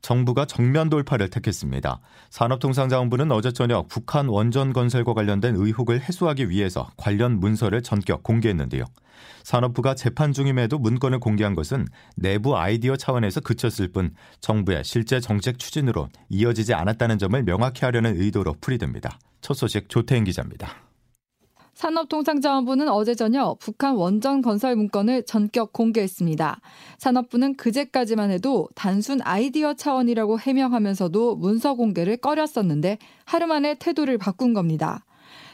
정부가 정면 돌파를 택했습니다. 산업통상자원부는 어제 저녁 북한 원전 건설과 관련된 의혹을 해소하기 위해서 관련 문서를 전격 공개했는데요. 산업부가 재판 중임에도 문건을 공개한 것은 내부 아이디어 차원에서 그쳤을 뿐 정부의 실제 정책 추진으로 이어지지 않았다는 점을 명확히 하려는 의도로 풀이됩니다. 첫 소식 조태인 기자입니다. 산업통상자원부는 어제 저녁 북한 원전 건설 문건을 전격 공개했습니다. 산업부는 그제까지만 해도 단순 아이디어 차원이라고 해명하면서도 문서 공개를 꺼렸었는데 하루 만에 태도를 바꾼 겁니다.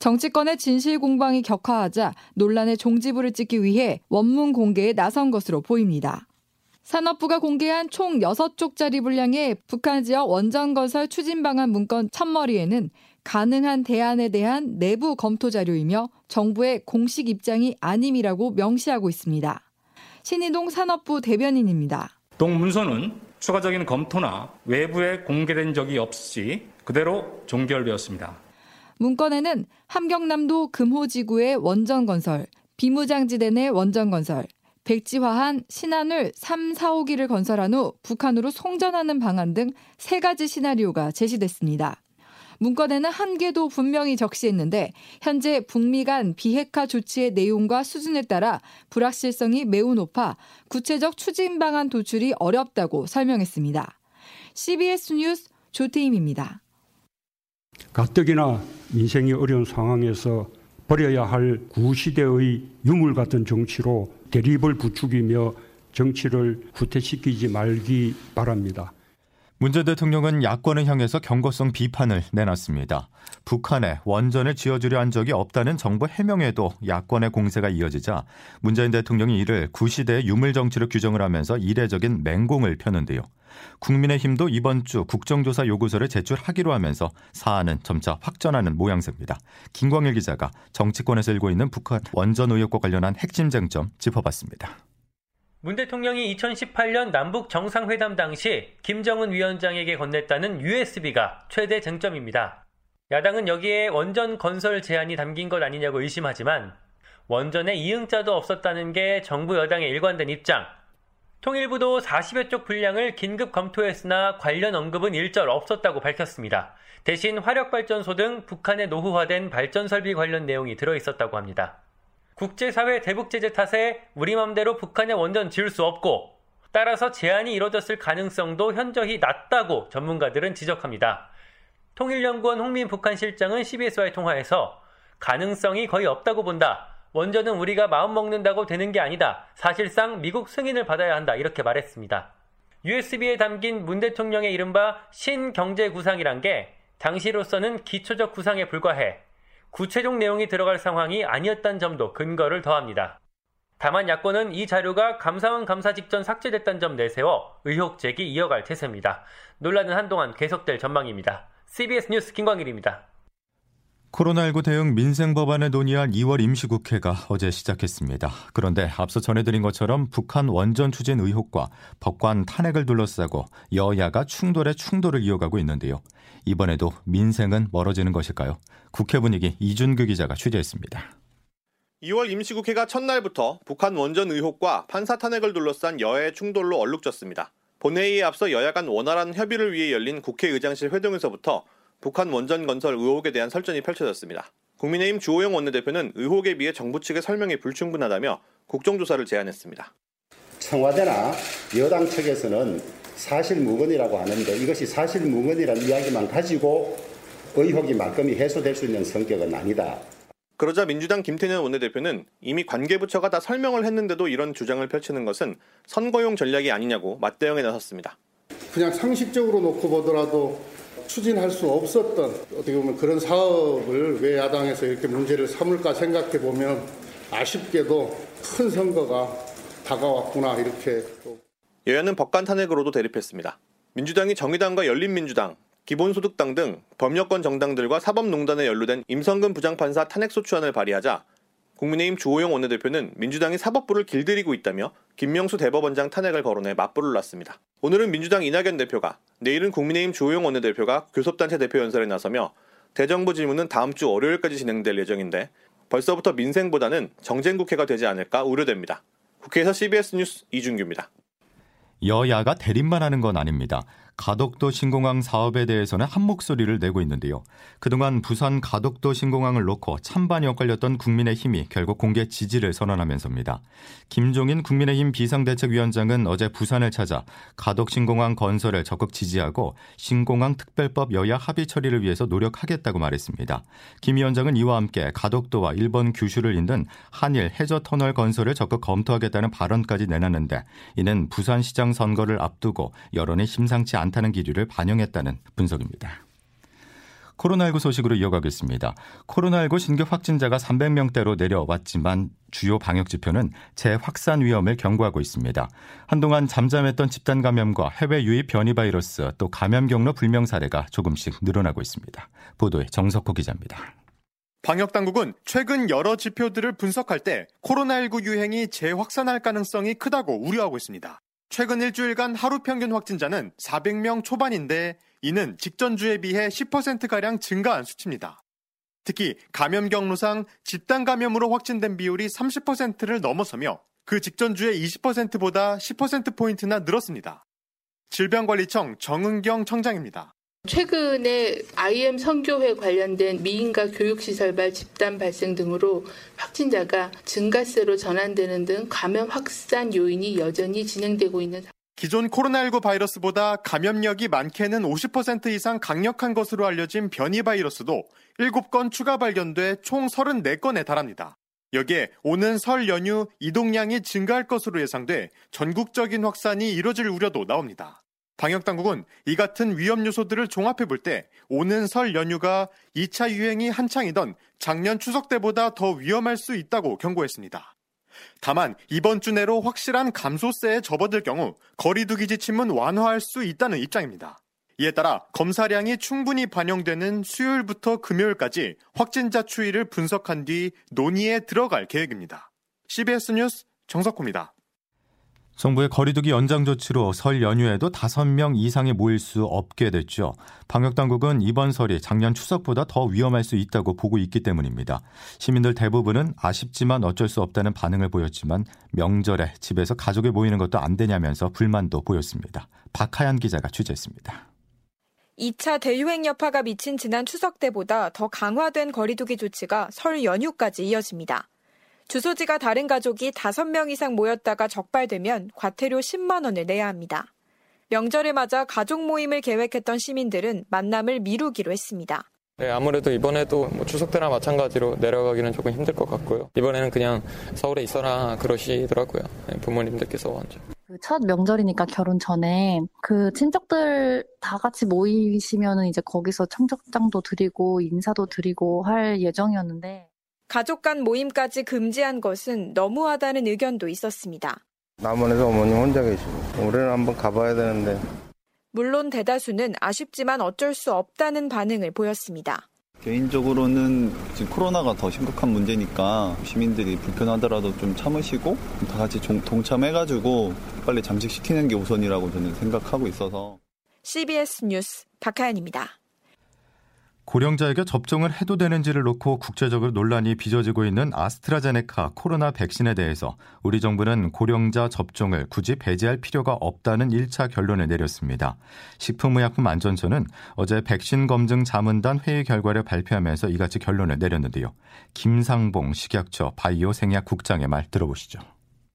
정치권의 진실 공방이 격화하자 논란의 종지부를 찍기 위해 원문 공개에 나선 것으로 보입니다. 산업부가 공개한 총 6쪽짜리 분량의 북한 지역 원전 건설 추진 방안 문건 첫머리에는 가능한 대안에 대한 내부 검토 자료이며 정부의 공식 입장이 아님이라고 명시하고 있습니다. 신희동 산업부 대변인입니다. 동 문서는 추가적인 검토나 외부에 공개된 적이 없이 그대로 종결되었습니다. 문건에는 함경남도 금호지구의 원전 건설, 비무장지대 내 원전 건설, 백지화한 신한울 3, 4, 5기를 건설한 후 북한으로 송전하는 방안 등 세 가지 시나리오가 제시됐습니다. 문건에는 한계도 분명히 적시했는데 현재 북미 간 비핵화 조치의 내용과 수준에 따라 불확실성이 매우 높아 구체적 추진 방안 도출이 어렵다고 설명했습니다. CBS 뉴스 조태임입니다. 가뜩이나 인생이 어려운 상황에서 버려야 할 구시대의 유물 같은 정치로 대립을 부추기며 정치를 후퇴시키지 말기 바랍니다. 문재 대통령은 야권을 향해서 경고성 비판을 내놨습니다. 북한에 원전을 지어주려 한 적이 없다는 정부 해명에도 야권의 공세가 이어지자 문재인 대통령이 이를 구시대의 유물 정치로 규정을 하면서 이례적인 맹공을 펴는데요. 국민의힘도 이번 주 국정조사 요구서를 제출하기로 하면서 사안은 점차 확전하는 모양새입니다. 김광일 기자가 정치권에서 일고 있는 북한 원전 의혹과 관련한 핵심 쟁점 짚어봤습니다. 문 대통령이 2018년 남북 정상회담 당시 김정은 위원장에게 건넸다는 USB가 최대 쟁점입니다. 야당은 여기에 원전 건설 제한이 담긴 것 아니냐고 의심하지만 원전에 이응자도 없었다는 게 정부 여당의 일관된 입장. 통일부도 40여 쪽 분량을 긴급 검토했으나 관련 언급은 일절 없었다고 밝혔습니다. 대신 화력발전소 등 북한에 노후화된 발전 설비 관련 내용이 들어 있었다고 합니다. 국제사회 대북제재 탓에 우리 맘대로 북한에 원전 지을 수 없고 따라서 제한이 이뤄졌을 가능성도 현저히 낮다고 전문가들은 지적합니다. 통일연구원 홍민 북한 실장은 CBS와의 통화에서 가능성이 거의 없다고 본다. 원전은 우리가 마음 먹는다고 되는 게 아니다. 사실상 미국 승인을 받아야 한다. 이렇게 말했습니다. USB에 담긴 문 대통령의 이른바 신경제 구상이란 게 당시로서는 기초적 구상에 불과해 구체적 내용이 들어갈 상황이 아니었다는 점도 근거를 더합니다. 다만 야권은 이 자료가 감사원 감사 직전 삭제됐다는 점 내세워 의혹 제기 이어갈 태세입니다. 논란은 한동안 계속될 전망입니다. CBS 뉴스 김광일입니다. 코로나19 대응 민생 법안을 논의할 2월 임시국회가 어제 시작했습니다. 그런데 앞서 전해드린 것처럼 북한 원전 추진 의혹과 법관 탄핵을 둘러싸고 여야가 충돌에 충돌을 이어가고 있는데요. 이번에도 민생은 멀어지는 것일까요? 국회 분위기 이준규 기자가 취재했습니다. 2월 임시국회가 첫날부터 북한 원전 의혹과 판사 탄핵을 둘러싼 여야의 충돌로 얼룩졌습니다. 본회의에 앞서 여야 간 원활한 협의를 위해 열린 국회의장실 회동에서부터 북한 원전 건설 의혹에 대한 설전이 펼쳐졌습니다. 국민의힘 주호영 원내대표는 의혹에 비해 정부 측의 설명이 불충분하다며 국정조사를 제안했습니다. 청와대나 여당 측에서는 사실무근이라고 하는데 이것이 사실무근이라는 이야기만 가지고 의혹이 말끔히 해소될 수 있는 성격은 아니다. 그러자 민주당 김태년 원내대표는 이미 관계부처가 다 설명을 했는데도 이런 주장을 펼치는 것은 선거용 전략이 아니냐고 맞대응에 나섰습니다. 그냥 상식적으로 놓고 보더라도 추진할 수 없었던 어떻게 보면 그런 사업을 왜 야당에서 이렇게 문제를 삼을까 생각해 보면 아쉽게도 큰 선거가 다가왔구나 이렇게 여야는 법관 탄핵으로도 대립했습니다. 민주당이 정의당과 열린민주당, 기본소득당 등 범여권 정당들과 사법농단에 연루된 임성근 부장판사 탄핵소추안을 발의하자 국민의힘 주호영 원내대표는 민주당이 사법부를 길들이고 있다며 김명수 대법원장 탄핵을 거론해 맞불을 놨습니다. 오늘은 민주당 이낙연 대표가, 내일은 국민의힘 주호영 원내대표가 교섭단체 대표 연설에 나서며 대정부 질문은 다음 주 월요일까지 진행될 예정인데 벌써부터 민생보다는 정쟁국회가 되지 않을까 우려됩니다. 국회에서 CBS 뉴스 이준규입니다. 여야가 대립만 하는 건 아닙니다. 가덕도 신공항 사업에 대해서는 한 목소리를 내고 있는데요. 그동안 부산 가덕도 신공항을 놓고 찬반이 엇갈렸던 국민의힘이 결국 공개 지지를 선언하면서입니다. 김종인 국민의힘 비상대책위원장은 어제 부산을 찾아 가덕 신공항 건설을 적극 지지하고 신공항 특별법 여야 합의 처리를 위해서 노력하겠다고 말했습니다. 김 위원장은 이와 함께 가덕도와 일본 규슈를 잇는 한일 해저 터널 건설을 적극 검토하겠다는 발언까지 내놨는데 이는 부산시장 선거를 앞두고 여론이 심상치 않 않다는 기류를 반영했다는 분석입니다. 코로나19 소식으로 이어가겠습니다. 코로나19 신규 확진자가 300명대로 내려왔지만 주요 방역 지표는 재확산 위험을 경고하고 있습니다. 한동안 잠잠했던 집단 감염과 해외 유입 변이 바이러스 또 감염 경로 불명 사례가 조금씩 늘어나고 있습니다. 보도에 정석호 기자입니다. 방역 당국은 최근 여러 지표들을 분석할 때 코로나19 유행이 재확산할 가능성이 크다고 우려하고 있습니다. 최근 일주일간 하루 평균 확진자는 400명 초반인데 이는 직전주에 비해 10%가량 증가한 수치입니다. 특히 감염 경로상 집단 감염으로 확진된 비율이 30%를 넘어서며 그 직전주의 20%보다 10%포인트나 늘었습니다. 질병관리청 정은경 청장입니다. 최근에 IM 선교회 관련된 미인과 교육시설발 집단 발생 등으로 확진자가 증가세로 전환되는 등 감염 확산 요인이 여전히 진행되고 있는 기존 코로나19 바이러스보다 감염력이 많게는 50% 이상 강력한 것으로 알려진 변이 바이러스도 7건 추가 발견돼 총 34건에 달합니다. 여기에 오는 설 연휴 이동량이 증가할 것으로 예상돼 전국적인 확산이 이뤄질 우려도 나옵니다. 방역당국은 이 같은 위험 요소들을 종합해 볼 때 오는 설 연휴가 2차 유행이 한창이던 작년 추석 때보다 더 위험할 수 있다고 경고했습니다. 다만 이번 주 내로 확실한 감소세에 접어들 경우 거리두기 지침은 완화할 수 있다는 입장입니다. 이에 따라 검사량이 충분히 반영되는 수요일부터 금요일까지 확진자 추이를 분석한 뒤 논의에 들어갈 계획입니다. CBS 뉴스 정석호입니다. 정부의 거리두기 연장 조치로 설 연휴에도 5명 이상이 모일 수 없게 됐죠. 방역당국은 이번 설이 작년 추석보다 더 위험할 수 있다고 보고 있기 때문입니다. 시민들 대부분은 아쉽지만 어쩔 수 없다는 반응을 보였지만 명절에 집에서 가족이 모이는 것도 안 되냐면서 불만도 보였습니다. 박하연 기자가 취재했습니다. 2차 대유행 여파가 미친 지난 추석 때보다 더 강화된 거리두기 조치가 설 연휴까지 이어집니다. 주소지가 다른 가족이 5명 이상 모였다가 적발되면 과태료 10만 원을 내야 합니다. 명절을 맞아 가족 모임을 계획했던 시민들은 만남을 미루기로 했습니다. 네, 아무래도 이번에도 뭐 추석 때나 마찬가지로 내려가기는 조금 힘들 것 같고요. 이번에는 그냥 서울에 있어라 그러시더라고요. 네, 부모님들께서 완전. 그첫 명절이니까 결혼 전에 그 친척들 다 같이 모이시면은 이제 거기서 청첩장도 드리고 인사도 드리고 할 예정이었는데 가족 간 모임까지 금지한 것은 너무하다는 의견도 있었습니다. 남원에서 어머님 혼자 계시고 올해는 한번 가봐야 되는데 물론 대다수는 아쉽지만 어쩔 수 없다는 반응을 보였습니다. 개인적으로는 지금 코로나가 더 심각한 문제니까 시민들이 불편하더라도 좀 참으시고 다 같이 동참해가지고 빨리 잠식시키는 게 우선이라고 저는 생각하고 있어서 CBS 뉴스 박하연입니다. 고령자에게 접종을 해도 되는지를 놓고 국제적으로 논란이 빚어지고 있는 아스트라제네카 코로나 백신에 대해서 우리 정부는 고령자 접종을 굳이 배제할 필요가 없다는 1차 결론을 내렸습니다. 식품의약품안전처는 어제 백신 검증 자문단 회의 결과를 발표하면서 이같이 결론을 내렸는데요. 김상봉 식약처 바이오 생약 국장의 말 들어보시죠.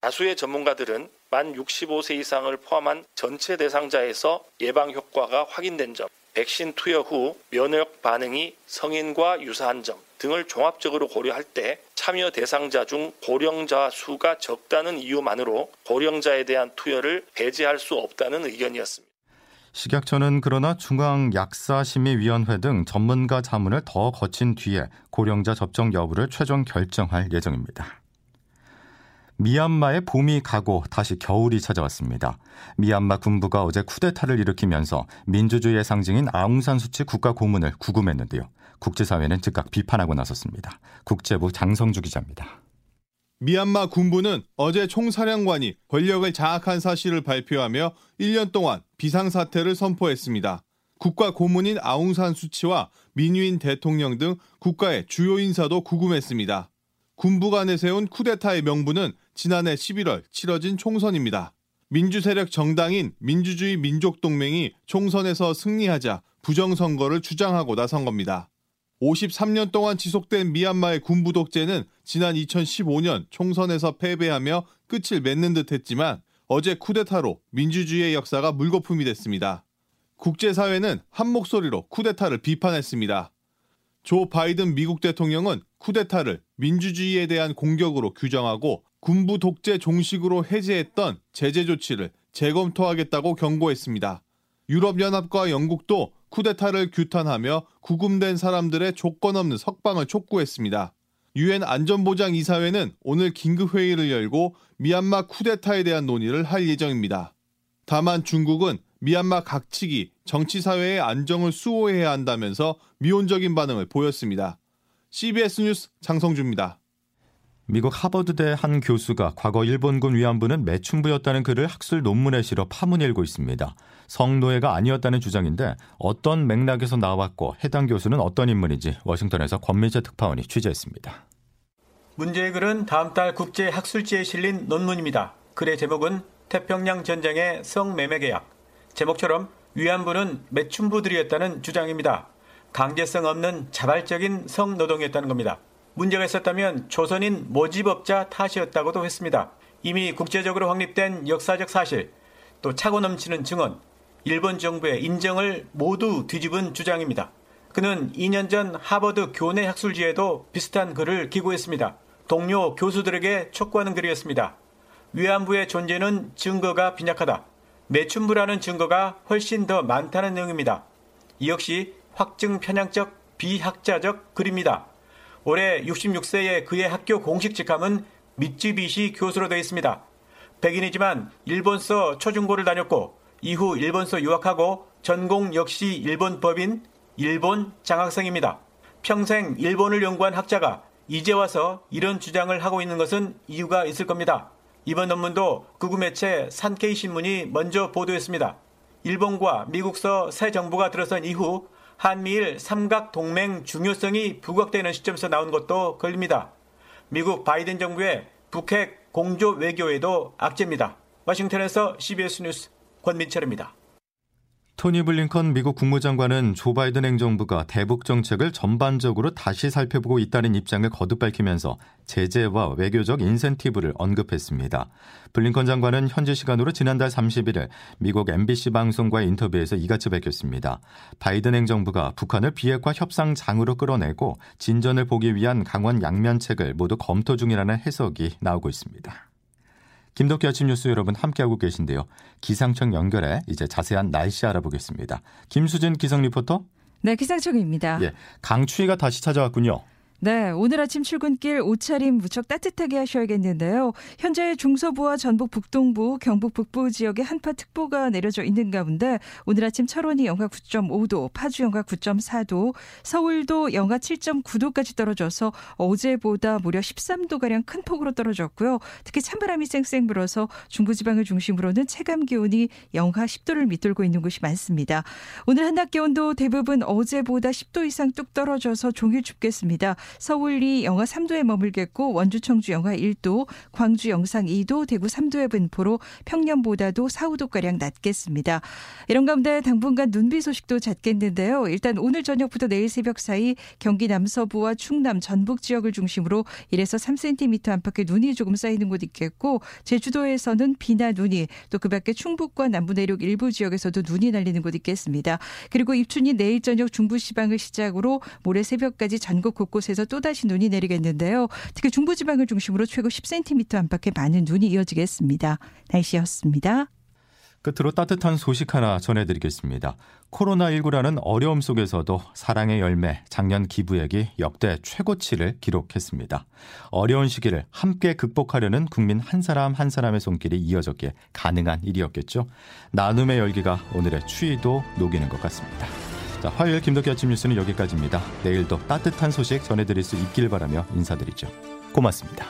다수의 전문가들은 만 65세 이상을 포함한 전체 대상자에서 예방 효과가 확인된 점, 백신 투여 후 면역 반응이 성인과 유사한 점 등을 종합적으로 고려할 때 참여 대상자 중 고령자 수가 적다는 이유만으로 고령자에 대한 투여를 배제할 수 없다는 의견이었습니다. 식약처는 그러나 중앙약사심의위원회 등 전문가 자문을 더 거친 뒤에 고령자 접종 여부를 최종 결정할 예정입니다. 미얀마의 봄이 가고 다시 겨울이 찾아왔습니다. 미얀마 군부가 어제 쿠데타를 일으키면서 민주주의의 상징인 아웅산 수치 국가 고문을 구금했는데요. 국제사회는 즉각 비판하고 나섰습니다. 국제부 장성주 기자입니다. 미얀마 군부는 어제 총사령관이 권력을 장악한 사실을 발표하며 1년 동안 비상사태를 선포했습니다. 국가 고문인 아웅산 수치와 민유인 대통령 등 국가의 주요 인사도 구금했습니다. 군부가 내세운 쿠데타의 명분은 지난해 11월 치러진 총선입니다. 민주세력 정당인 민주주의 민족동맹이 총선에서 승리하자 부정선거를 주장하고 나선 겁니다. 53년 동안 지속된 미얀마의 군부 독재는 지난 2015년 총선에서 패배하며 끝을 맺는 듯 했지만 어제 쿠데타로 민주주의의 역사가 물거품이 됐습니다. 국제사회는 한 목소리로 쿠데타를 비판했습니다. 조 바이든 미국 대통령은 쿠데타를 민주주의에 대한 공격으로 규정하고 군부 독재 종식으로 해제했던 제재 조치를 재검토하겠다고 경고했습니다. 유럽연합과 영국도 쿠데타를 규탄하며 구금된 사람들의 조건 없는 석방을 촉구했습니다. 유엔 안전보장 이사회는 오늘 긴급 회의를 열고 미얀마 쿠데타에 대한 논의를 할 예정입니다. 다만 중국은 미얀마 각 측이 정치사회의 안정을 수호해야 한다면서 미온적인 반응을 보였습니다. CBS 뉴스 장성주입니다. 미국 하버드대 한 교수가 과거 일본군 위안부는 매춘부였다는 글을 학술 논문에 실어 파문일고 있습니다. 성노예가 아니었다는 주장인데 어떤 맥락에서 나왔고 해당 교수는 어떤 인물인지 워싱턴에서 권민재 특파원이 취재했습니다. 문제의 글은 다음 달 국제 학술지에 실린 논문입니다. 글의 제목은 태평양 전쟁의 성매매 계약. 제목처럼 위안부는 매춘부들이었다는 주장입니다. 강제성 없는 자발적인 성노동이었다는 겁니다. 문제가 있었다면 조선인 모집업자 탓이었다고도 했습니다. 이미 국제적으로 확립된 역사적 사실, 또 차고 넘치는 증언, 일본 정부의 인정을 모두 뒤집은 주장입니다. 그는 2년 전 하버드 교내 학술지에도 비슷한 글을 기고했습니다. 동료 교수들에게 촉구하는 글이었습니다. 위안부의 존재는 증거가 빈약하다. 매춘부라는 증거가 훨씬 더 많다는 내용입니다. 이 역시 확증 편향적 비학자적 글입니다. 올해 66세의 그의 학교 공식 직함은 미쯔비시 교수로 되어 있습니다. 백인이지만 일본서 초중고를 다녔고 이후 일본서 유학하고 전공 역시 일본 법인 일본 장학생입니다. 평생 일본을 연구한 학자가 이제 와서 이런 주장을 하고 있는 것은 이유가 있을 겁니다. 이번 논문도 극우 매체 산케이 신문이 먼저 보도했습니다. 일본과 미국서 새 정부가 들어선 이후 한미일 삼각 동맹 중요성이 부각되는 시점에서 나온 것도 걸립니다. 미국 바이든 정부의 북핵 공조 외교에도 악재입니다. 워싱턴에서 CBS 뉴스 권민철입니다. 토니 블링컨 미국 국무장관은 조 바이든 행정부가 대북 정책을 전반적으로 다시 살펴보고 있다는 입장을 거듭 밝히면서 제재와 외교적 인센티브를 언급했습니다. 블링컨 장관은 현지 시간으로 지난달 31일 미국 MBC 방송과의 인터뷰에서 이같이 밝혔습니다. 바이든 행정부가 북한을 비핵화 협상장으로 끌어내고 진전을 보기 위한 강원 양면책을 모두 검토 중이라는 해석이 나오고 있습니다. 김덕기 아침 뉴스 여러분 함께하고 계신데요. 기상청 연결해 이제 자세한 날씨 알아보겠습니다. 김수진 기상 리포터. 네, 기상청입니다. 예, 강추위가 다시 찾아왔군요. 네, 오늘 아침 출근길 옷차림 무척 따뜻하게 하셔야겠는데요. 현재 중서부와 전북 북동부, 경북 북부 지역에 한파특보가 내려져 있는 가운데 오늘 아침 철원이 영하 9.5도, 파주 영하 9.4도, 서울도 영하 7.9도까지 떨어져서 어제보다 무려 13도 가량 큰 폭으로 떨어졌고요. 특히 찬바람이 쌩쌩 불어서 중부지방을 중심으로는 체감 기온이 영하 10도를 밑돌고 있는 곳이 많습니다. 오늘 한낮 기온도 대부분 어제보다 10도 이상 뚝 떨어져서 종일 춥겠습니다. 서울이 영하 3도에 머물겠고 원주 청주 영하 1도, 광주 영상 2도, 대구 3도의 분포로 평년보다도 4, 5도가량 낮겠습니다. 이런 가운데 당분간 눈비 소식도 잦겠는데요. 일단 오늘 저녁부터 내일 새벽 사이 경기 남서부와 충남, 전북 지역을 중심으로 1에서 3cm 안팎의 눈이 조금 쌓이는 곳 있겠고 제주도에서는 비나 눈이 또 그 밖에 충북과 남부 내륙 일부 지역에서도 눈이 날리는 곳 있겠습니다. 그리고 입춘이 내일 저녁 중부 지방을 시작으로 모레 새벽까지 전국 곳곳에서 또다시 눈이 내리겠는데요. 특히 중부지방을 중심으로 최고 10cm 안팎의 많은 눈이 이어지겠습니다. 날씨였습니다. 끝으로 따뜻한 소식 하나 전해드리겠습니다. 코로나19라는 어려움 속에서도 사랑의 열매 작년 기부액이 역대 최고치를 기록했습니다. 어려운 시기를 함께 극복하려는 국민 한 사람 한 사람의 손길이 이어졌기에 가능한 일이었겠죠. 나눔의 열기가 오늘의 추위도 녹이는 것 같습니다. 자, 화요일 김덕기 아침 뉴스는 여기까지입니다. 내일도 따뜻한 소식 전해드릴 수 있길 바라며 인사드리죠. 고맙습니다.